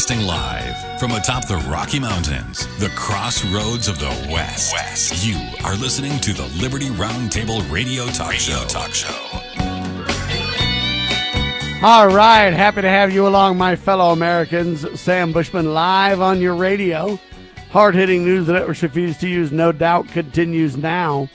Broadcasting live from atop the Rocky Mountains, the crossroads of the West. West. You are listening to the Liberty Roundtable Radio Talk radio Show. Talk Show. All right, happy to have you along, my fellow Americans. Sam Bushman live on your radio. Hard hitting news the network refused to use, no doubt, continues now.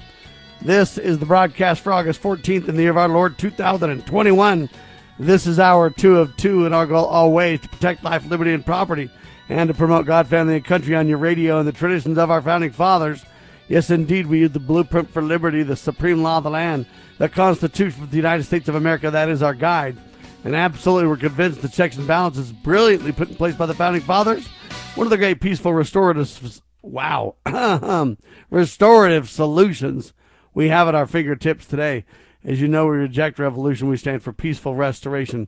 This is the broadcast for August 14th in the year of our Lord 2021. This is our two of two, and our goal always to protect life, liberty, and property, and to promote God, family, and country on your radio and the traditions of our founding fathers. Yes, indeed, we use the blueprint for liberty, the supreme law of the land, the Constitution of the United States of America. That is our guide. And absolutely, we're convinced the checks and balances brilliantly put in place by the founding fathers. One of the great peaceful restorative, wow, restorative solutions we have at our fingertips today. As you know, we reject revolution. We stand for peaceful restoration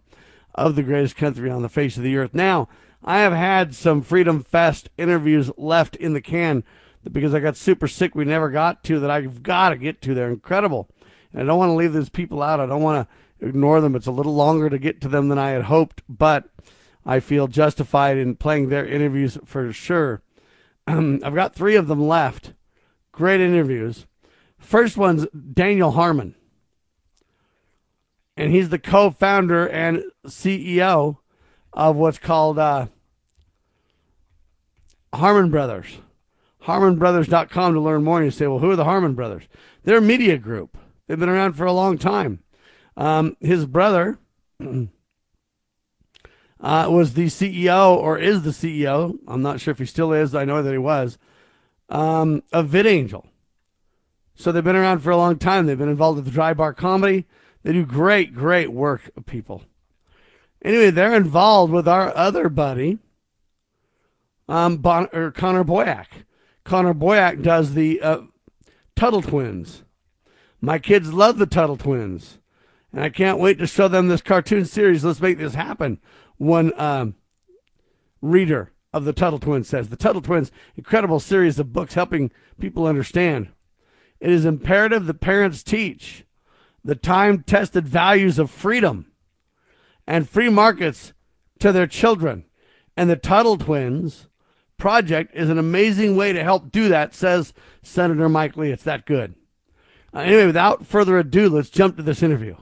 of the greatest country on the face of the earth. Now, I have had some Freedom Fest interviews left in the can because I got super sick. We never got to that. I've got to get to. They're incredible. And I don't want to leave these people out. I don't want to ignore them. It's a little longer to get to them than I had hoped, but I feel justified in playing their interviews for sure. I've got three of them left. Great interviews. First one's Daniel Harmon and he's the co-founder and CEO of what's called uh, Harmon Brothers. HarmonBrothers.com to learn more. And you say, well, who are the Harmon Brothers? They're a media group. They've been around for a long time. Um, his brother uh, was the CEO or is the CEO. I'm not sure if he still is. I know that he was um, of VidAngel. So they've been around for a long time. They've been involved with the Dry Bar Comedy. They do great, great work, people. Anyway, they're involved with our other buddy, um, bon- or Connor Boyack. Connor Boyack does the uh, Tuttle Twins. My kids love the Tuttle Twins, and I can't wait to show them this cartoon series. Let's make this happen. One um, reader of the Tuttle Twins says the Tuttle Twins, incredible series of books helping people understand. It is imperative that parents teach the time tested values of freedom and free markets to their children. And the Tuttle Twins project is an amazing way to help do that, says Senator Mike Lee. It's that good. Uh, anyway, without further ado, let's jump to this interview.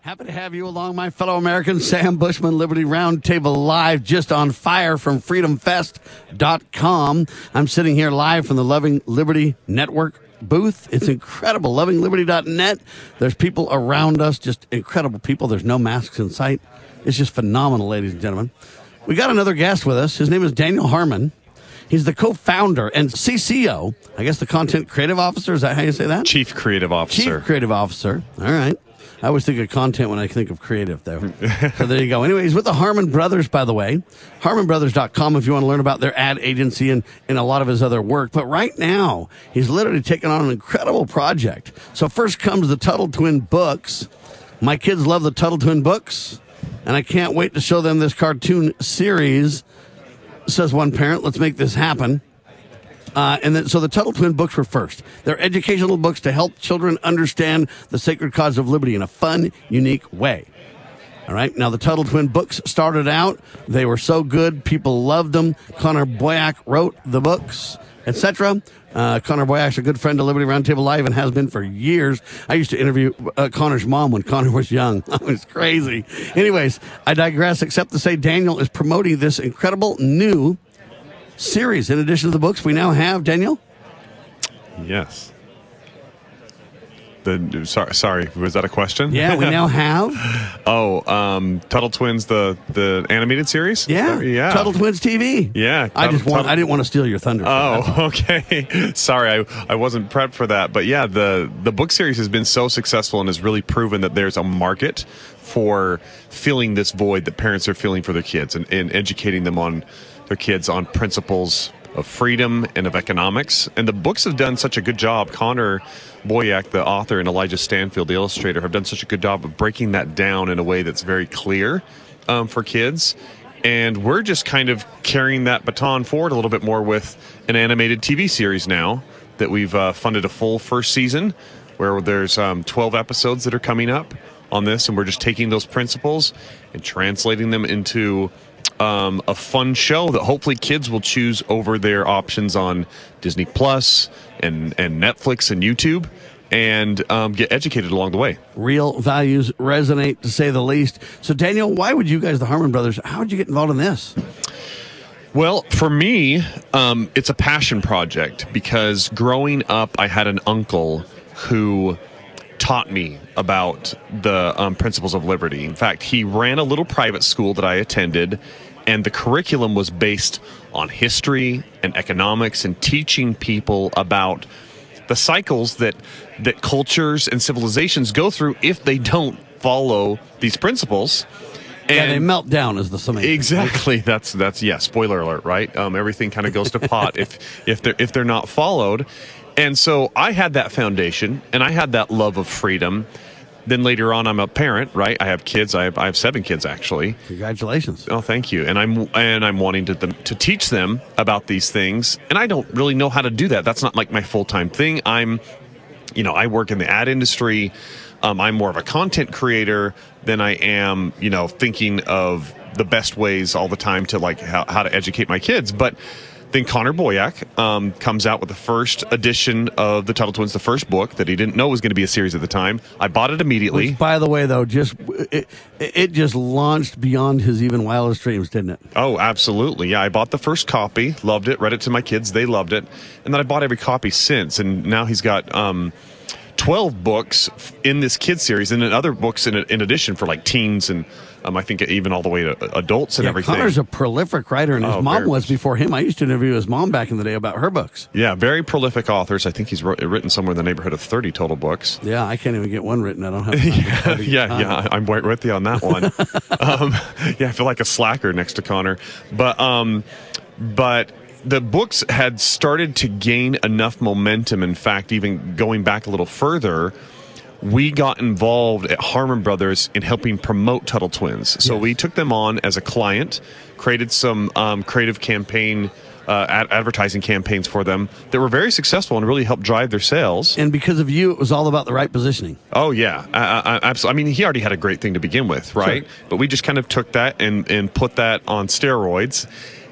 Happy to have you along, my fellow Americans. Sam Bushman, Liberty Roundtable Live, just on fire from freedomfest.com. I'm sitting here live from the Loving Liberty Network booth. It's incredible. LovingLiberty.net. There's people around us, just incredible people. There's no masks in sight. It's just phenomenal, ladies and gentlemen. We got another guest with us. His name is Daniel Harmon. He's the co-founder and CCO. I guess the content creative officer. Is that how you say that? Chief creative officer. Chief creative officer. All right. I always think of content when I think of creative, though. so there you go. Anyways, with the Harmon Brothers, by the way, HarmonBrothers.com if you want to learn about their ad agency and, and a lot of his other work. But right now, he's literally taking on an incredible project. So first comes the Tuttle Twin books. My kids love the Tuttle Twin books, and I can't wait to show them this cartoon series. Says one parent, let's make this happen. Uh, and then, so the Tuttle Twin books were first. They're educational books to help children understand the sacred cause of liberty in a fun, unique way. All right. Now, the Tuttle Twin books started out. They were so good. People loved them. Connor Boyack wrote the books, etc. Uh, Connor Boyack's a good friend of Liberty Roundtable Live and has been for years. I used to interview uh, Connor's mom when Connor was young. it was crazy. Anyways, I digress, except to say Daniel is promoting this incredible new series. In addition to the books, we now have Daniel. Yes. The sorry, sorry, was that a question? Yeah, we now have. oh, um, Tuttle Twins, the the animated series. Yeah, yeah. Tuttle Twins TV. Yeah, I just want. I didn't want to steal your thunder. Oh, okay. sorry, I I wasn't prepped for that. But yeah, the the book series has been so successful and has really proven that there's a market for filling this void that parents are feeling for their kids and, and educating them on their kids on principles of freedom and of economics. And the books have done such a good job. Connor Boyack, the author, and Elijah Stanfield, the illustrator, have done such a good job of breaking that down in a way that's very clear um, for kids. And we're just kind of carrying that baton forward a little bit more with an animated TV series now that we've uh, funded a full first season where there's um, 12 episodes that are coming up on this. And we're just taking those principles and translating them into um, a fun show that hopefully kids will choose over their options on Disney Plus and and Netflix and YouTube, and um, get educated along the way. Real values resonate, to say the least. So, Daniel, why would you guys, the Harmon brothers, how did you get involved in this? Well, for me, um, it's a passion project because growing up, I had an uncle who taught me about the um, principles of liberty. In fact, he ran a little private school that I attended, and the curriculum was based on history and economics and teaching people about the cycles that that cultures and civilizations go through if they don't follow these principles. yeah, they melt down as the summation. Exactly. That's that's yeah. Spoiler alert, right? Um, everything kind of goes to pot if if they're if they're not followed. And so I had that foundation, and I had that love of freedom. Then later on, I'm a parent, right? I have kids. I have I have seven kids actually. Congratulations. Oh, thank you. And I'm and I'm wanting to them to teach them about these things, and I don't really know how to do that. That's not like my full time thing. I'm, you know, I work in the ad industry. Um, I'm more of a content creator than I am, you know, thinking of the best ways all the time to like how, how to educate my kids. But then Connor Boyack um, comes out with the first edition of the Tuttle Twins, the first book that he didn't know was going to be a series at the time. I bought it immediately. Which, by the way, though, just it, it just launched beyond his even wildest dreams, didn't it? Oh, absolutely. Yeah, I bought the first copy, loved it, read it to my kids, they loved it, and then I bought every copy since. And now he's got. Um, 12 books in this kid series and then other books in, in addition for like teens and um, I think even all the way to adults and yeah, everything. Connor's a prolific writer, and his Oh, mom was before him. I used to interview his mom back in the day about her books. Yeah, very prolific authors. I think he's wrote, written somewhere in the neighborhood of 30 total books. Yeah, I can't even get one written. I don't have. To- yeah, yeah, I'm right with you on that one. um, yeah, I feel like a slacker next to Connor, but um, but the books had started to gain enough momentum. In fact, even going back a little further, we got involved at Harmon Brothers in helping promote Tuttle Twins. So Yes. we took them on as a client, created some um, creative campaign. Uh, ad- advertising campaigns for them that were very successful and really helped drive their sales. And because of you, it was all about the right positioning. Oh yeah, I, I, absolutely. I mean, he already had a great thing to begin with, right? Sure. But we just kind of took that and and put that on steroids,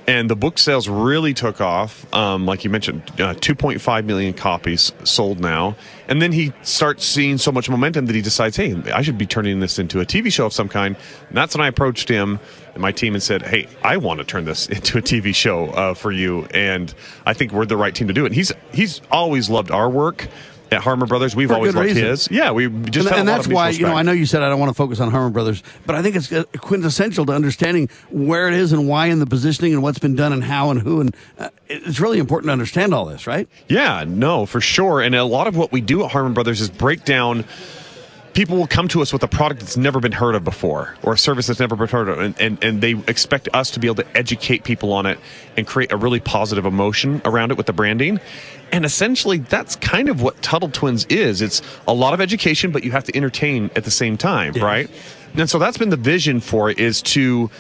and the book sales really took off. Um, like you mentioned, uh, 2.5 million copies sold now, and then he starts seeing so much momentum that he decides, hey, I should be turning this into a TV show of some kind. And that's when I approached him and my team and said, hey, I want to turn this into a TV show uh, for you, and I think we're the right team to do it. And he's he's always loved our work. At Harmon Brothers, we've For always loved reason. his. Yeah, we just and, had and that's of why you know I know you said I don't want to focus on Harmon Brothers, but I think it's uh, quintessential to understanding where it is and why and the positioning and what's been done and how and who and uh, it's really important to understand all this, right? Yeah, no, for sure. And a lot of what we do at Harmon Brothers is break down. People will come to us with a product that's never been heard of before, or a service that's never been heard of, and, and, and they expect us to be able to educate people on it and create a really positive emotion around it with the branding. And essentially, that's kind of what Tuttle Twins is. It's a lot of education, but you have to entertain at the same time, right? And so that's been the vision for it is to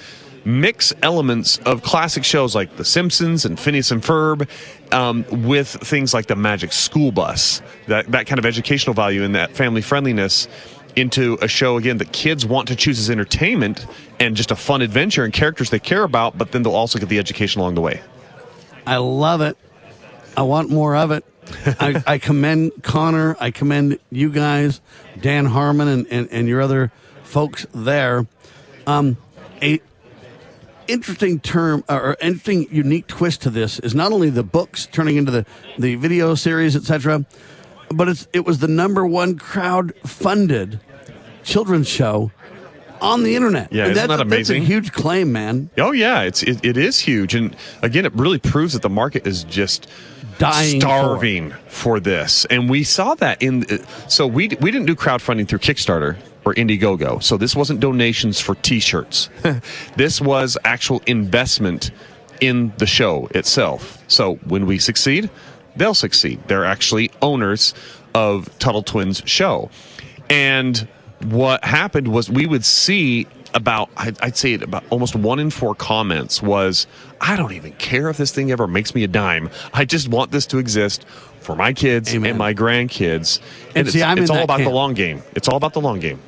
mix elements of classic shows like The Simpsons and Phineas and Ferb um, with things like the Magic School Bus, that, that kind of educational value and that family friendliness into a show again that kids want to choose as entertainment and just a fun adventure and characters they care about, but then they'll also get the education along the way. I love it. I want more of it. I, I commend Connor. I commend you guys, Dan Harmon, and, and, and your other folks there. Um, a interesting term or interesting unique twist to this is not only the books turning into the, the video series, etc., but it's it was the number one crowd funded children's show on the internet. Yeah, And isn't that's, that a- that's a huge claim, man. Oh yeah, it's it, it is huge, and again, it really proves that the market is just Dying for starving for, this. And we saw that in. Uh, so we we didn't do crowdfunding through Kickstarter or Indiegogo. So this wasn't donations for T-shirts. this was actual investment in the show itself. So when we succeed, they'll succeed. They're actually owners of Tuttle Twins show, and what happened was we would see about I'd, say about almost one in four comments was i don't even care if this thing ever makes me a dime i just want this to exist for my kids Amen. and my grandkids And and, see, it's, I'm it's all about the long game it's all about the long game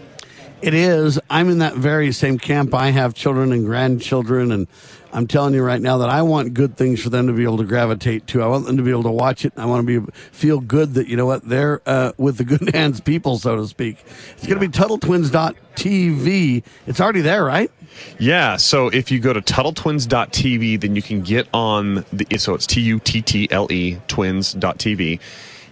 It is. I'm in that very same camp. I have children and grandchildren, and I'm telling you right now that I want good things for them to be able to gravitate to. I want them to be able to watch it. I want to be feel good that you know what they're uh, with the good hands people, so to speak. It's going to be TuttleTwins.tv. It's already there, right? Yeah, so if you go to TuttleTwins.tv, then you can get on the so it's T U T T L E Twins.tv.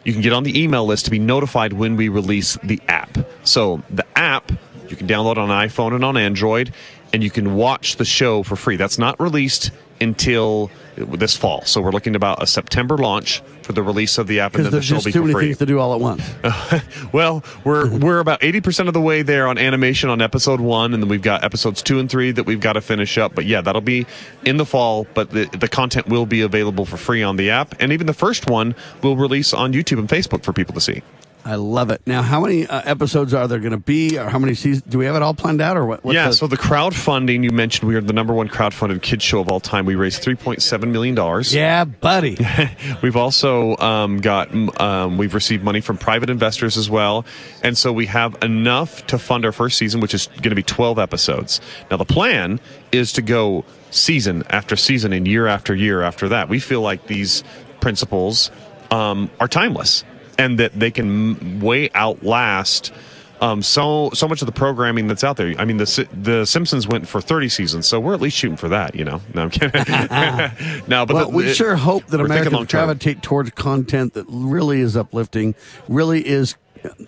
You can get on the email list to be notified when we release the app. So the app you can download on iPhone and on Android, and you can watch the show for free. That's not released until this fall. So we're looking about a September launch for the release of the app, and then the show will just be too many free. things to do all at once. Well, we're we're about eighty percent of the way there on animation on episode one, and then we've got episodes two and three that we've got to finish up. But yeah, that'll be in the fall. But the the content will be available for free on the app, and even the first one will release on YouTube and Facebook for people to see. I love it. Now, how many uh, episodes are there going to be, or how many seasons? Do we have it all planned out, or what? what's yeah, the- so the crowdfunding you mentioned, we are the number one crowdfunded kids show of all time. We raised three point seven million dollars. yeah, buddy. We've also um, got um, we've received money from private investors as well, and so we have enough to fund our first season, which is going to be twelve episodes. Now the plan is to go season after season and year after year after that. We feel like these principles um, are timeless and that they can way outlast. Um, so so much of the programming that's out there. I mean, the the Simpsons went for thirty seasons, so we're at least shooting for that. You know, no, I'm kidding. no, but Well, the- we it- sure hope that Americans gravitate towards content that really is uplifting, really is,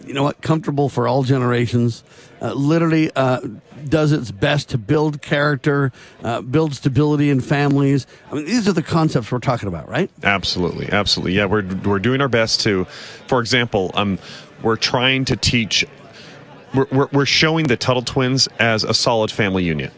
you know what, comfortable for all generations. Uh, literally uh, does its best to build character, uh, build stability in families. I mean, these are the concepts we're talking about, right? Absolutely, absolutely. Yeah, we're we're doing our best to. For example, um, we're trying to teach. We're, we're, we're showing the Tuttle twins as a solid family unit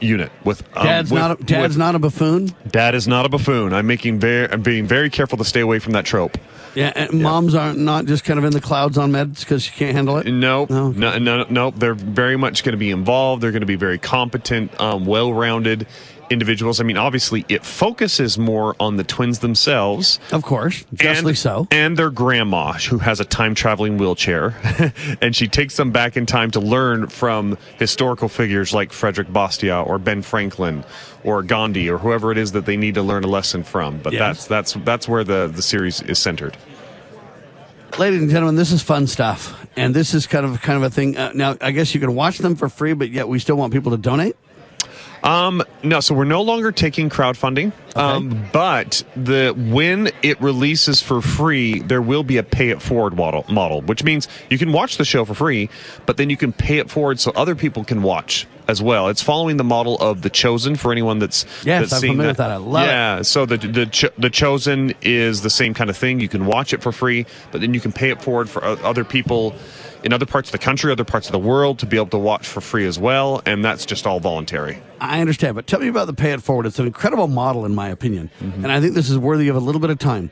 unit with um, Dad's with- not a, dad's with- not a buffoon. dad is not a buffoon. I'm making very I'm being very careful to stay away from that trope. Yeah, and moms aren't not just kind of in the clouds on meds because she can't handle it. No, No. no, no, no. They're very much going to be involved. They're going to be very competent, um, well-rounded individuals. I mean, obviously, it focuses more on the twins themselves. Of course, justly and, so. And their grandma, who has a time traveling wheelchair, and she takes them back in time to learn from historical figures like Frederick Bastiat or Ben Franklin or Gandhi or whoever it is that they need to learn a lesson from. But Yes. that's that's that's where the the series is centered. Ladies and gentlemen, this is fun stuff, and this is kind of kind of a thing. Uh, now, I guess you can watch them for free, but yet we still want people to donate. Um, no, so we're no longer taking crowdfunding. Um, but the when it releases for free, there will be a pay it forward model, model, which means you can watch the show for free, but then you can pay it forward so other people can watch as well. It's following the model of the Chosen for anyone that's Yes, that's I'm seen familiar with that. I love it. yeah, so the the Cho- the Chosen is the same kind of thing. You can watch it for free, but then you can pay it forward for other people in other parts of the country, other parts of the world to be able to watch for free as well, and that's just all voluntary. I understand, but tell me about the pay it forward. It's an incredible model, in my opinion, Mm-hmm. and I think this is worthy of a little bit of time.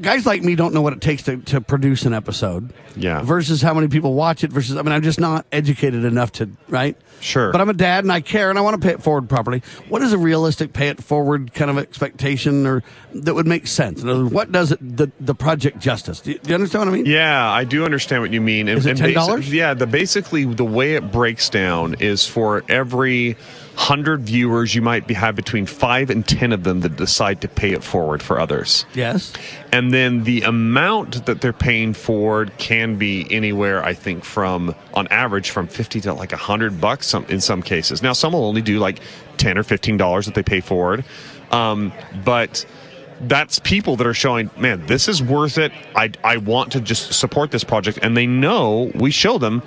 Guys like me don't know what it takes to, to produce an episode. Yeah. Versus how many people watch it. Versus, I mean, I'm just not educated enough to right. Sure. But I'm a dad and I care and I want to pay it forward properly. What is a realistic pay it forward kind of expectation or that would make sense? In other words, what does it, the the project justice? Do you, do you understand what I mean? Yeah, I do understand what you mean. And, Is it $10? yeah, the basically the way it breaks down is for every hundred viewers, you might be, have between five and ten of them that decide to pay it forward for others. Yes. And then the amount that they're paying forward can be anywhere, I think, from on average from fifty to like a hundred bucks some, in some cases. Now, some will only do like ten or fifteen dollars that they pay forward, um, but that's people that are showing, man, this is worth it. I I want to just support this project, and they know we show them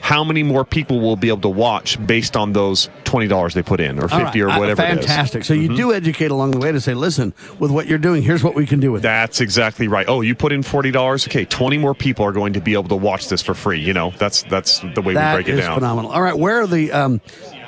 how many more people will be able to watch based on those twenty dollars they put in or fifty right. or Uh, whatever. it is. Mm-hmm. Fantastic. So you do educate along the way to say, listen, with what you're doing, here's what we can do with it. That's exactly right. Oh, you put in forty dollars. Okay, twenty more people are going to be able to watch this for free. You know, that's that's the way That we break it down. phenomenal. All right, where are the um,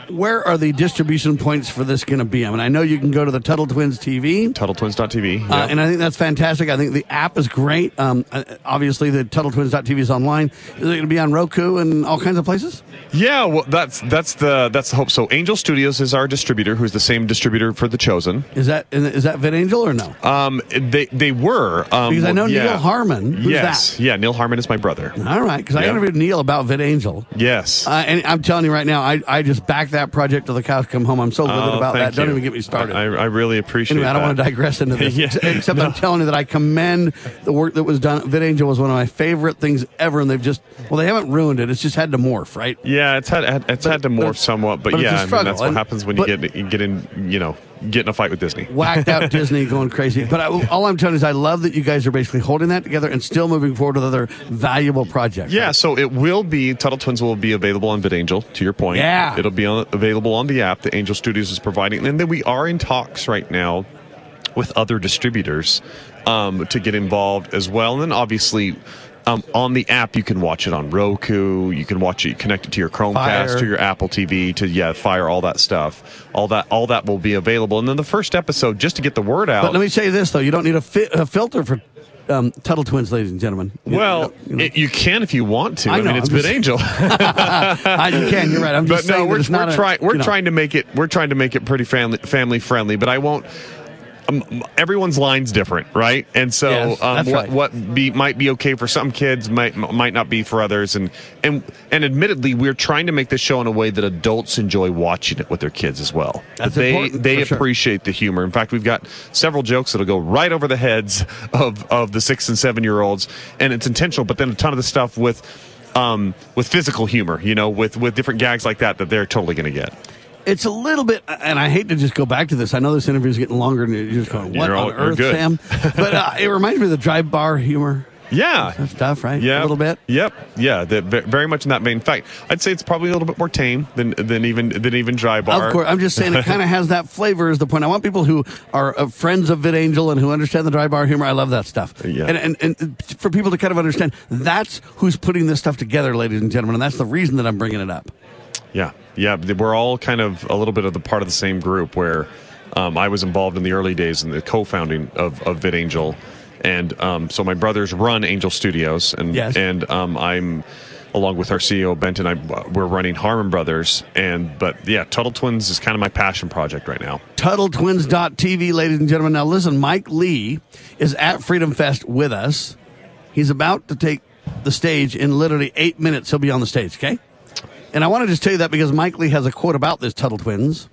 where are the distribution points for this going to be? I mean, I know you can go to the Tuttle Twins TV. TuttleTwins.tv. Uh, yeah. and I think that's fantastic. I think the app is great. Um, uh, obviously, the TuttleTwins.tv is online. Is it going to be on Roku and all kinds of places? yeah, well, that's that's the that's the hope. So, Angel Studios is our distributor, who's the same distributor for The Chosen. Is that is that VidAngel or no? Um, they they were um, Because I know yeah. Neil Harmon. Who's yes, yeah, Neil Harmon is my brother. All right, because I Yeah. interviewed Neil about VidAngel. Yes, Uh, and I'm telling you right now, I, I just backed that project till the cows come home. I'm so livid Oh, about that. thank Don't even get me started. I, I really appreciate Anyway, I don't want to digress into this, Yeah. except I'm telling you that I commend the work that was done. VidAngel was one of my favorite things ever, and they've just well, they haven't ruined it. It's just had to morph, right? Yeah, it's had it's had to morph somewhat, but, but yeah, I mean, that's what and- happens when you get you get in, you know, get in a fight with Disney. Whacked out Disney, going crazy. But I, all I'm telling you is, I love that you guys are basically holding that together and still moving forward with other valuable projects. Yeah, so it will be Tuttle Twins will be available on VidAngel. To your point, Yeah. it'll be on, available on the app that Angel Studios is providing, and then we are in talks right now with other distributors um, to get involved as well. And then obviously. Um, on the app, you can watch it on Roku. You can watch it connected to your Chromecast, Fire. to your Apple TV, to yeah, Fire, all that stuff. All that, all that will be available. And then the first episode, just to get the word out. But let me say this though: you don't need a, fi- a filter for um, Tuttle Twins, ladies and gentlemen. You- well, you know, it, you can if you want to. I I, mean, it's just- I- you can. You're right. I'm but just no, we're, we're a- trying we're trying to make it we're trying to make it pretty family family friendly. But I won't. Um, everyone's line's different, right? And so, Yes, um, what right. what be might be okay for some kids might might not be for others. And and and admittedly, we're trying to make this show in a way that adults enjoy watching it with their kids as well. That's they they for sure. appreciate the humor. In fact, we've got several jokes that'll go right over the heads of of the six and seven year olds, and it's intentional. But then a ton of the stuff with. Um, with physical humor, you know, with with different gags like that, that they're totally going to get. It's a little bit, and I hate to just go back to this. I know this interview is getting longer, and you're just going, "What You're on you're earth, good. Sam?" But uh, it reminds me of the dry bar humor Yeah, stuff, right? Yeah, a little bit. Yep, yeah, the, very much in that vein. In fact, I'd say it's probably a little bit more tame than than even than even dry bar. Of course, I'm just saying it kind of has that flavor. Is the point? I want people who are uh, friends of VidAngel and who understand the dry bar humor. I love that stuff. Yeah. And, and and for people to kind of understand, that's who's putting this stuff together, ladies and gentlemen, and that's the reason that I'm bringing it up. Yeah, yeah, we're all kind of a little bit of the part of the same group where um, I was involved in the early days in the co-founding of, of VidAngel, and um, so my brothers run Angel Studios, and Yes. and um, I'm along with our CEO Benton. I we're running Harmon Brothers, and but yeah, Tuttle Twins is kind of my passion project right now. TuttleTwins.tv, ladies and gentlemen. Now, listen, Mike Lee is at Freedom Fest with us. He's about to take the stage in literally eight minutes. He'll be on the stage, okay? And I want to just tell you that because Mike Lee has a quote about this Tuttle Twins.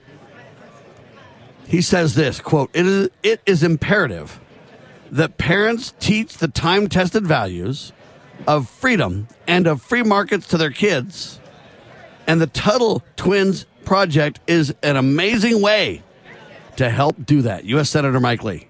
He says this quote, it is, it is imperative that parents teach the time tested values of freedom and of free markets to their kids. And the Tuttle Twins Project is an amazing way to help do that. U.S. Senator Mike Lee.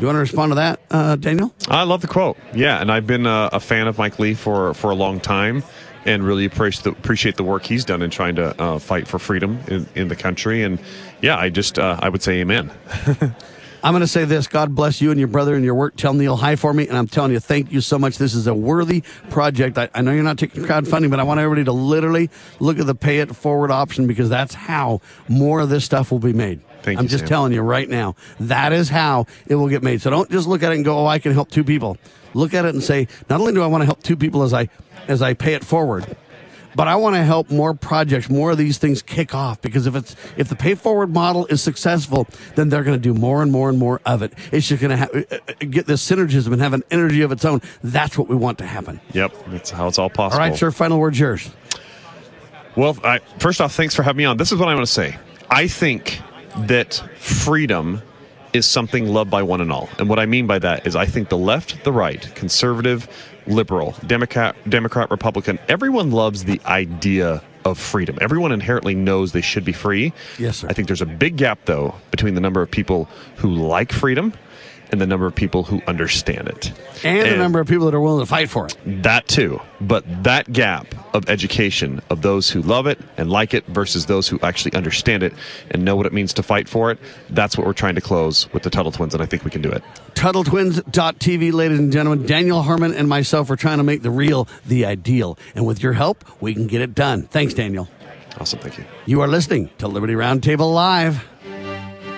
You want to respond to that, uh, Daniel? I love the quote. Yeah, and I've been a, a fan of Mike Lee for for a long time, and really appreciate the, appreciate the work he's done in trying to uh, fight for freedom in, in the country. And yeah, I just uh, I would say amen. I'm going to say this God bless you and your brother and your work. Tell Neil hi for me. And I'm telling you, thank you so much. This is a worthy project. I, I know you're not taking crowdfunding, but I want everybody to literally look at the pay it forward option because that's how more of this stuff will be made. Thank I'm you, just Sam. telling you right now. That is how it will get made. So don't just look at it and go, "Oh, I can help two people." Look at it and say, "Not only do I want to help two people as I as I pay it forward, but I want to help more projects, more of these things kick off because if it's if the pay forward model is successful, then they're going to do more and more and more of it. It's just going to ha- uh, uh, get this synergism and have an energy of its own. That's what we want to happen. Yep, that's how it's all All possible. All right, sir. Final word's yours. Well, I, first off, thanks for having me on. This is what I want to say. I think that freedom is something loved by one and all. And what I mean by that is I think the left, the right, conservative, liberal, Democrat, Democrat, Republican, everyone loves the idea of freedom. Everyone inherently knows they should be free. Yes, sir. I think there's a big gap though between the number of people who like freedom and the number of people who understand it. And, the number of people that are willing to fight for it. That too. But that gap of education of those who love it and like it versus those who actually understand it and know what it means to fight for it, that's what we're trying to close with the Tuttle Twins, and I think we can do it. TuttleTwins.tv, ladies and gentlemen. Daniel Harmon and myself are trying to make the real the ideal. And with your help, we can get it done. Thanks, Daniel. Awesome. Thank you. You are listening to Liberty Roundtable Live.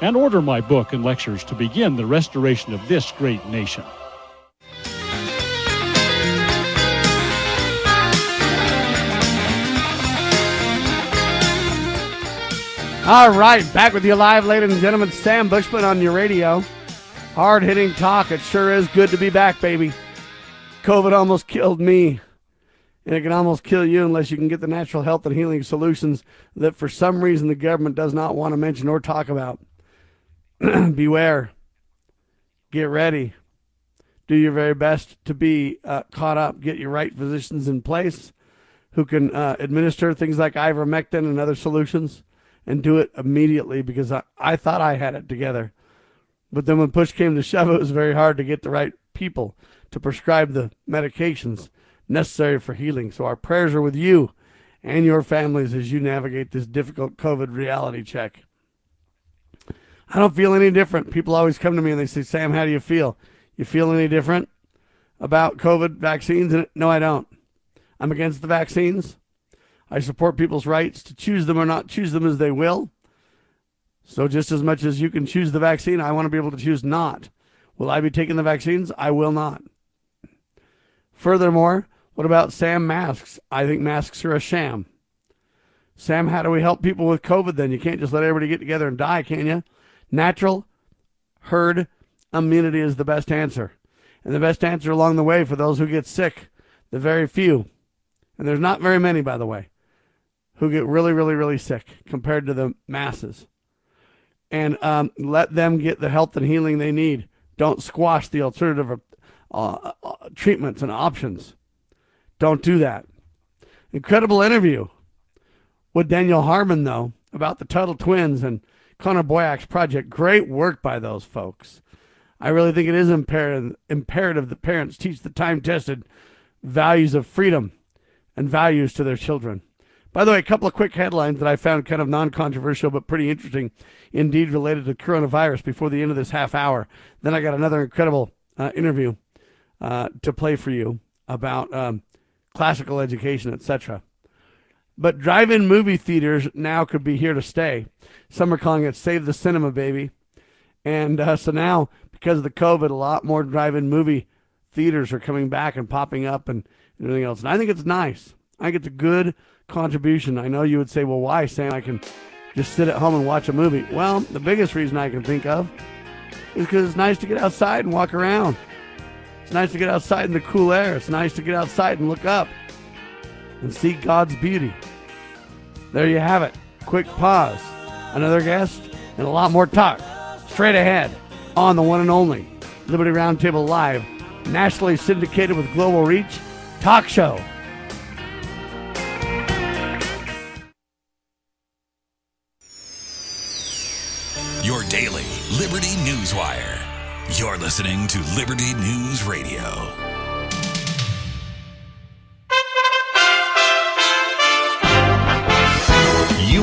and order my book and lectures to begin the restoration of this great nation. All right, back with you live, ladies and gentlemen. Sam Bushman on your radio. Hard hitting talk. It sure is good to be back, baby. COVID almost killed me, and it can almost kill you unless you can get the natural health and healing solutions that for some reason the government does not want to mention or talk about. beware, get ready, do your very best to be uh, caught up, get your right physicians in place who can uh, administer things like ivermectin and other solutions and do it immediately because I, I thought I had it together. But then when push came to shove, it was very hard to get the right people to prescribe the medications necessary for healing. So our prayers are with you and your families as you navigate this difficult COVID reality check. I don't feel any different. People always come to me and they say, Sam, how do you feel? You feel any different about COVID vaccines? And no, I don't. I'm against the vaccines. I support people's rights to choose them or not choose them as they will. So, just as much as you can choose the vaccine, I want to be able to choose not. Will I be taking the vaccines? I will not. Furthermore, what about Sam masks? I think masks are a sham. Sam, how do we help people with COVID then? You can't just let everybody get together and die, can you? Natural herd immunity is the best answer. And the best answer along the way for those who get sick, the very few, and there's not very many, by the way, who get really, really, really sick compared to the masses. And um, let them get the health and healing they need. Don't squash the alternative uh, uh, treatments and options. Don't do that. Incredible interview with Daniel Harmon, though, about the Tuttle twins and Connor Boyack's project. Great work by those folks. I really think it is imperative, imperative that parents teach the time tested values of freedom and values to their children. By the way, a couple of quick headlines that I found kind of non controversial but pretty interesting indeed related to coronavirus before the end of this half hour. Then I got another incredible uh, interview uh, to play for you about um, classical education, etc. But drive in movie theaters now could be here to stay. Some are calling it Save the Cinema, baby. And uh, so now, because of the COVID, a lot more drive in movie theaters are coming back and popping up and everything else. And I think it's nice. I think it's a good contribution. I know you would say, well, why, Sam? I can just sit at home and watch a movie. Well, the biggest reason I can think of is because it's nice to get outside and walk around. It's nice to get outside in the cool air. It's nice to get outside and look up and see God's beauty. There you have it. Quick pause another guest, and a lot more talk straight ahead on the one and only Liberty Roundtable Live, nationally syndicated with global reach talk show. Your daily Liberty News Wire. You're listening to Liberty News Radio.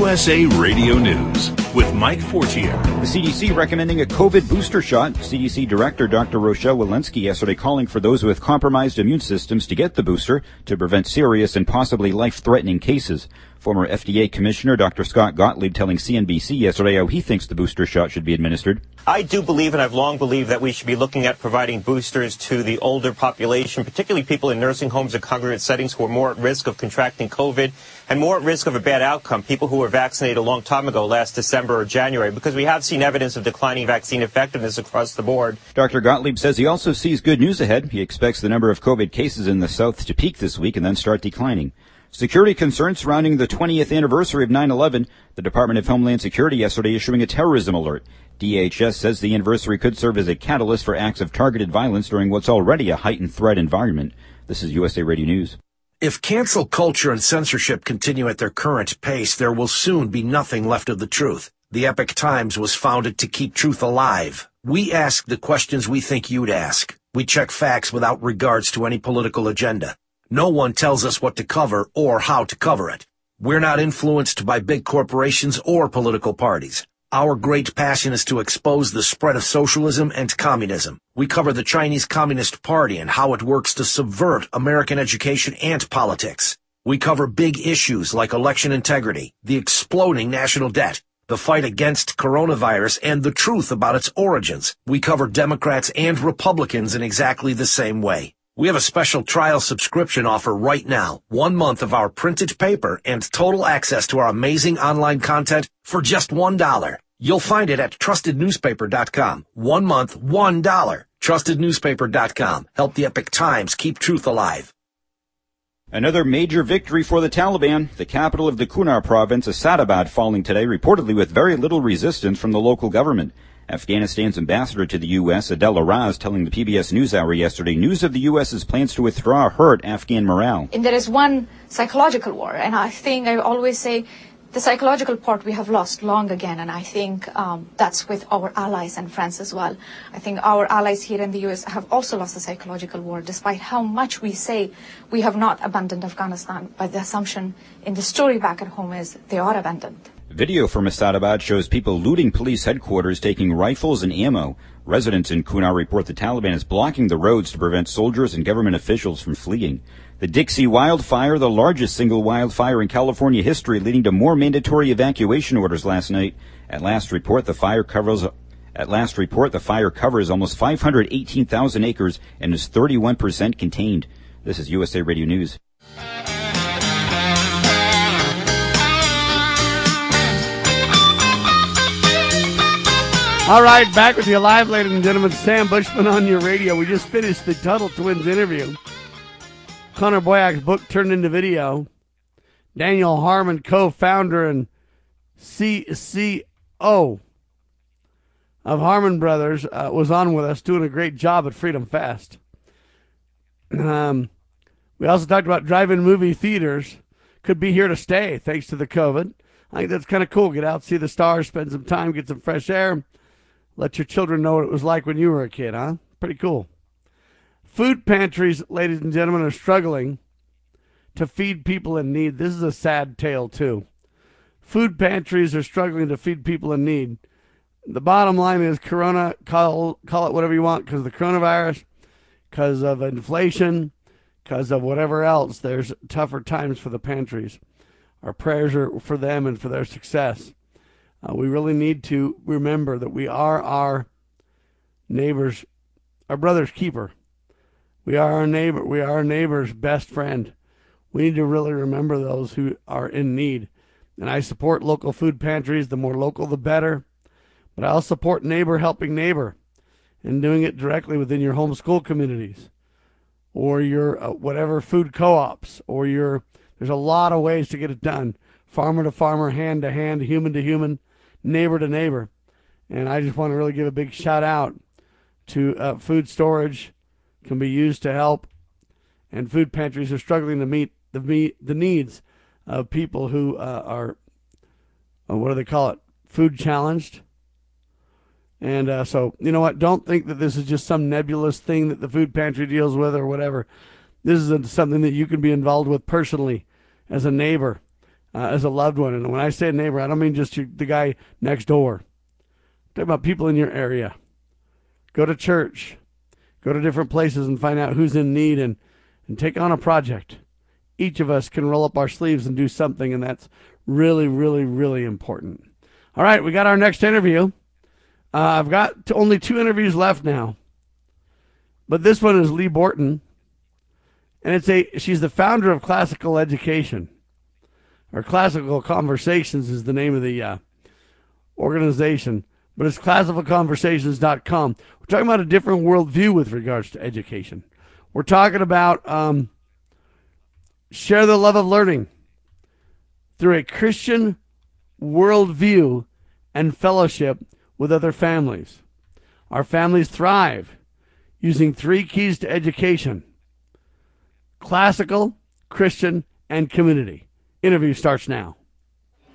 USA Radio News. with Mike Fortier. The CDC recommending a COVID booster shot. CDC Director Dr. Rochelle Walensky yesterday calling for those with compromised immune systems to get the booster to prevent serious and possibly life-threatening cases. Former FDA Commissioner Dr. Scott Gottlieb telling CNBC yesterday how he thinks the booster shot should be administered. I do believe, and I've long believed, that we should be looking at providing boosters to the older population, particularly people in nursing homes and congregate settings who are more at risk of contracting COVID and more at risk of a bad outcome, people who were vaccinated a long time ago, last December or January, because we have seen evidence of declining vaccine effectiveness across the board. Dr. Gottlieb says he also sees good news ahead. He expects the number of COVID cases in the South to peak this week and then start declining. Security concerns surrounding the 20th anniversary of 9-11. The Department of Homeland Security yesterday issuing a terrorism alert. DHS says the anniversary could serve as a catalyst for acts of targeted violence during what's already a heightened threat environment. This is USA Radio News. If cancel culture and censorship continue at their current pace, there will soon be nothing left of the truth. The Epoch Times was founded to keep truth alive. We ask the questions we think you'd ask. We check facts without regards to any political agenda. No one tells us what to cover or how to cover it. We're not influenced by big corporations or political parties. Our great passion is to expose the spread of socialism and communism. We cover the Chinese Communist Party and how it works to subvert American education and politics. We cover big issues like election integrity, the exploding national debt, the fight against coronavirus, and the truth about its origins. We cover Democrats and Republicans in exactly the same way. We have a special trial subscription offer right now. One month of our printed paper and total access to our amazing online content for just $1. You'll find it at trustednewspaper.com. One month, $1. Trustednewspaper.com. Help the Epoch Times keep truth alive. Another major victory for the Taliban. The capital of the Kunar province, Asadabad, falling today, reportedly with very little resistance from the local government. Afghanistan's ambassador to the U.S., Adela Raz, telling the PBS NewsHour yesterday, news of the U.S.'s plans to withdraw hurt Afghan morale. And there is one psychological war, and I think I always say the psychological part we have lost long again, and I think um, that's with our allies and friends as well. I think our allies here in the U.S. have also lost the psychological war, despite how much we say we have not abandoned Afghanistan. But the assumption in the story back at home is they are abandoned. Video from Asadabad shows people looting police headquarters, taking rifles and ammo. Residents in Kunar report the Taliban is blocking the roads to prevent soldiers and government officials from fleeing. The Dixie wildfire, the largest single wildfire in California history, leading to more mandatory evacuation orders last night. At last report, the fire covers at last report, the fire covers almost 518,000 acres and is 31% contained. This is USA Radio News. All right, back with you live, ladies and gentlemen. Sam Bushman on your radio. We just finished the Tuttle Twins interview. Connor Boyack's book turned into video. Daniel Harmon, co-founder and CCO of Harmon Brothers, uh, was on with us, doing a great job at Freedom Fest. Um, we also talked about drive-in movie theaters could be here to stay thanks to the COVID. I think that's kind of cool. Get out, see the stars, spend some time, get some fresh air. Let your children know what it was like when you were a kid, huh? Pretty cool. Food pantries, ladies and gentlemen, are struggling to feed people in need. This is a sad tale, too. Food pantries are struggling to feed people in need. The bottom line is Corona, call, call it whatever you want, because of the coronavirus, because of inflation, because of whatever else, there's tougher times for the pantries. Our prayers are for them and for their success. Uh, we really need to remember that we are our neighbor's, our brother's keeper. We are our neighbor. We are our neighbor's best friend. We need to really remember those who are in need. And I support local food pantries. The more local, the better. But I'll support neighbor helping neighbor and doing it directly within your homeschool communities or your uh, whatever food co-ops or your there's a lot of ways to get it done farmer to farmer hand to hand human to human neighbor to neighbor. And I just want to really give a big shout out to uh, food storage can be used to help, and food pantries are struggling to meet the meet the needs of people who uh, are uh, what do they call it food challenged. And uh, so, you know what? Don't think that this is just some nebulous thing that the food pantry deals with or whatever. This is something that you can be involved with personally as a neighbor uh, as a loved one. And when I say neighbor, I don't mean just your, the guy next door. I'm talking about people in your area. Go to church, go to different places and find out who's in need and, and take on a project. Each of us can roll up our sleeves and do something, and that's really, really, really important. All right, we got our next interview. Uh, I've got only two interviews left now, but this one is Leigh Bortins, and it's a she's the founder of Classical Education, or Classical Conversations is the name of the uh, organization, but it's classicalconversations.com. We're talking about a different worldview with regards to education. We're talking about um, share the love of learning through a Christian worldview and fellowship with other families. Our families thrive using three keys to education classical, Christian, and community. Interview starts now.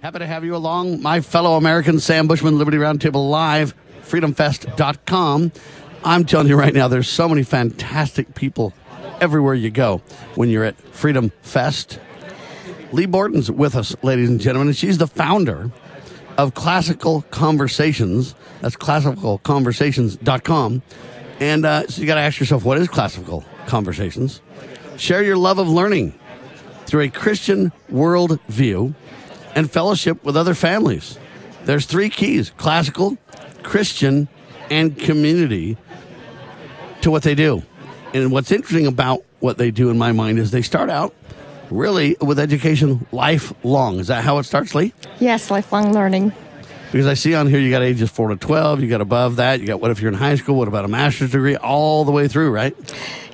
Happy to have you along, my fellow Americans. Sam Bushman, Liberty Roundtable Live, freedomfest.com. I'm telling you right now, there's so many fantastic people everywhere you go when you're at Freedom Fest. Leigh Bortins with us, ladies and gentlemen, and she's the founder of Classical Conversations. That's classicalconversations.com. And uh, so you got to ask yourself, what is Classical Conversations? Share your love of learning through a Christian worldview and fellowship with other families. There's three keys classical, Christian, and community to what they do. And what's interesting about what they do, in my mind, is they start out really with education lifelong. Is that how it starts, Leigh? Yes, lifelong learning. Because I see on here you got ages 4 to 12, you got above that, you got what if you're in high school, what about a master's degree, all the way through, right?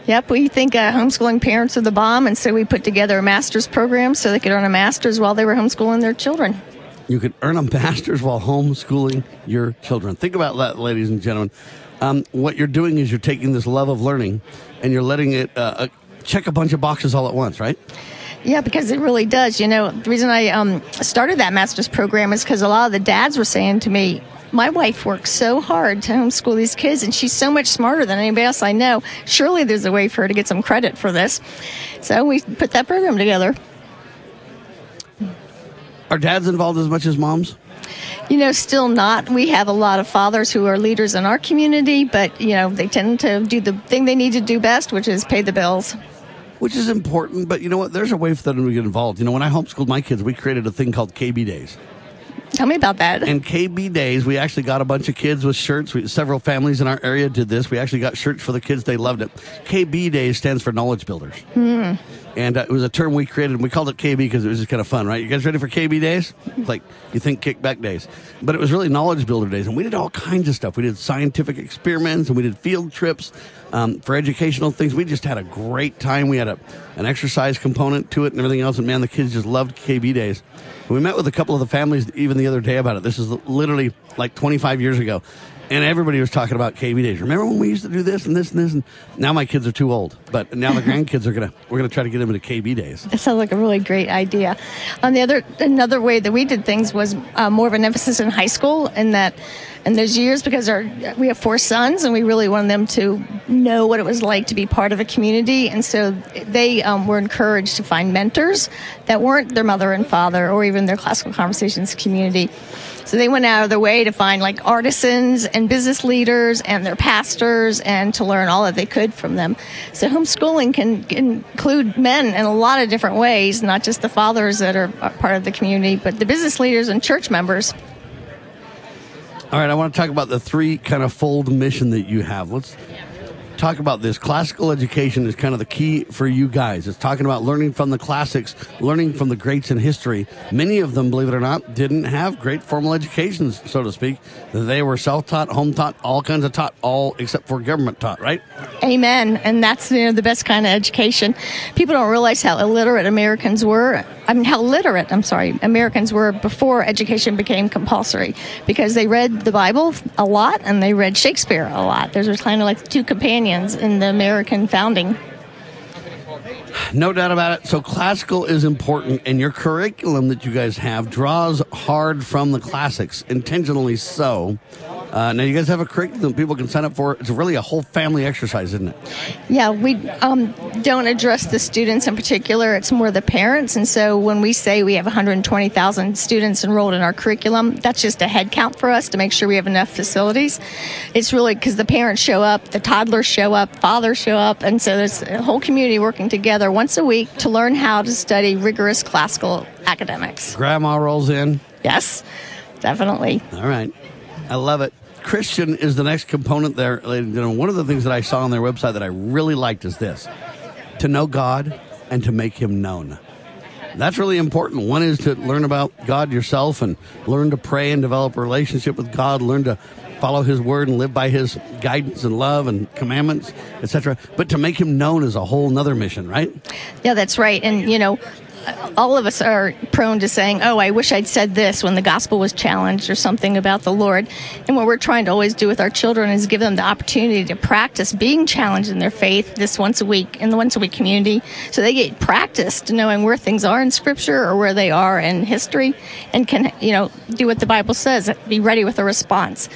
Yep, we think uh, homeschooling parents are the bomb, and so we put together a master's program so they could earn a master's while they were homeschooling their children. You could earn a master's while homeschooling your children. Think about that, ladies and gentlemen. Um, what you're doing is you're taking this love of learning and you're letting it uh, uh, check a bunch of boxes all at once, right? Yeah, because it really does. You know, the reason I um, started that master's program is because a lot of the dads were saying to me, my wife works so hard to homeschool these kids, and she's so much smarter than anybody else I know. Surely there's a way for her to get some credit for this. So we put that program together. Are dads involved as much as moms? You know, still not. We have a lot of fathers who are leaders in our community, but, you know, they tend to do the thing they need to do best, which is pay the bills. Which is important, but you know what? There's a way for them to get involved. You know, when I homeschooled my kids, we created a thing called KB Days. Tell me about that. And KB Days, we actually got a bunch of kids with shirts. We, several families in our area did this. We actually got shirts for the kids. They loved it. KB Days stands for Knowledge Builders. Hmm. And uh, it was a term we created, and we called it KB because it was just kind of fun, right? You guys ready for KB Days? Like, you think kickback days. But it was really Knowledge Builder Days, and we did all kinds of stuff. We did scientific experiments, and we did field trips um, for educational things. We just had a great time. We had a, an exercise component to it and everything else, and man, the kids just loved KB Days. We met with a couple of the families even the other day about it. This is literally like 25 years ago. And everybody was talking about KB days. Remember when we used to do this and this and this? And now my kids are too old, but now the grandkids are gonna we're gonna try to get them into KB days. That sounds like a really great idea. On the other, another way that we did things was uh, more of an emphasis in high school, in that, in those years, because our we have four sons, and we really wanted them to know what it was like to be part of a community, and so they um, were encouraged to find mentors that weren't their mother and father, or even their classical conversations community. So they went out of their way to find like artisans and business leaders and their pastors and to learn all that they could from them. So homeschooling can, include men in a lot of different ways, not just the fathers that are part of the community, but the business leaders and church members. All right, I want to talk about the three kind of fold mission that you have. Let's talk about this. Classical education is kind of the key for you guys. It's talking about learning from the classics, learning from the greats in history. Many of them, believe it or not, didn't have great formal educations, so to speak. They were self-taught, home-taught, all kinds of taught, all except for government taught, right? Amen. And that's you know, the best kind of education. People don't realize how illiterate Americans were. I mean, how literate, I'm sorry, Americans were before education became compulsory because they read the Bible a lot and they read Shakespeare a lot. Those were kind of like two companions in the American founding. No doubt about it. So classical is important, and your curriculum that you guys have draws hard from the classics, intentionally so. Uh, now, you guys have a curriculum people can sign up for. It's really a whole family exercise, isn't it? Yeah, we um, don't address the students in particular. It's more the parents. And so when we say we have 120,000 students enrolled in our curriculum, that's just a head count for us to make sure we have enough facilities. It's really because the parents show up, the toddlers show up, fathers show up. And so there's a whole community working together once a week to learn how to study rigorous classical academics. Grandma rolls in. Yes, definitely. All right. I love it. Christian is the next component there. One of the things that I saw on their website that I really liked is this to know God and to make him known. That's really important. One is to learn about God yourself and learn to pray and develop a relationship with God, learn to follow his word and live by his guidance and love and commandments, etc. But to make him known is a whole nother mission, right? Yeah, that's right. And, you know, all of us are prone to saying, Oh, I wish I'd said this when the gospel was challenged or something about the Lord. And what we're trying to always do with our children is give them the opportunity to practice being challenged in their faith this once a week in the once a week community. So they get practiced knowing where things are in scripture or where they are in history and can, you know, do what the Bible says, be ready with a response.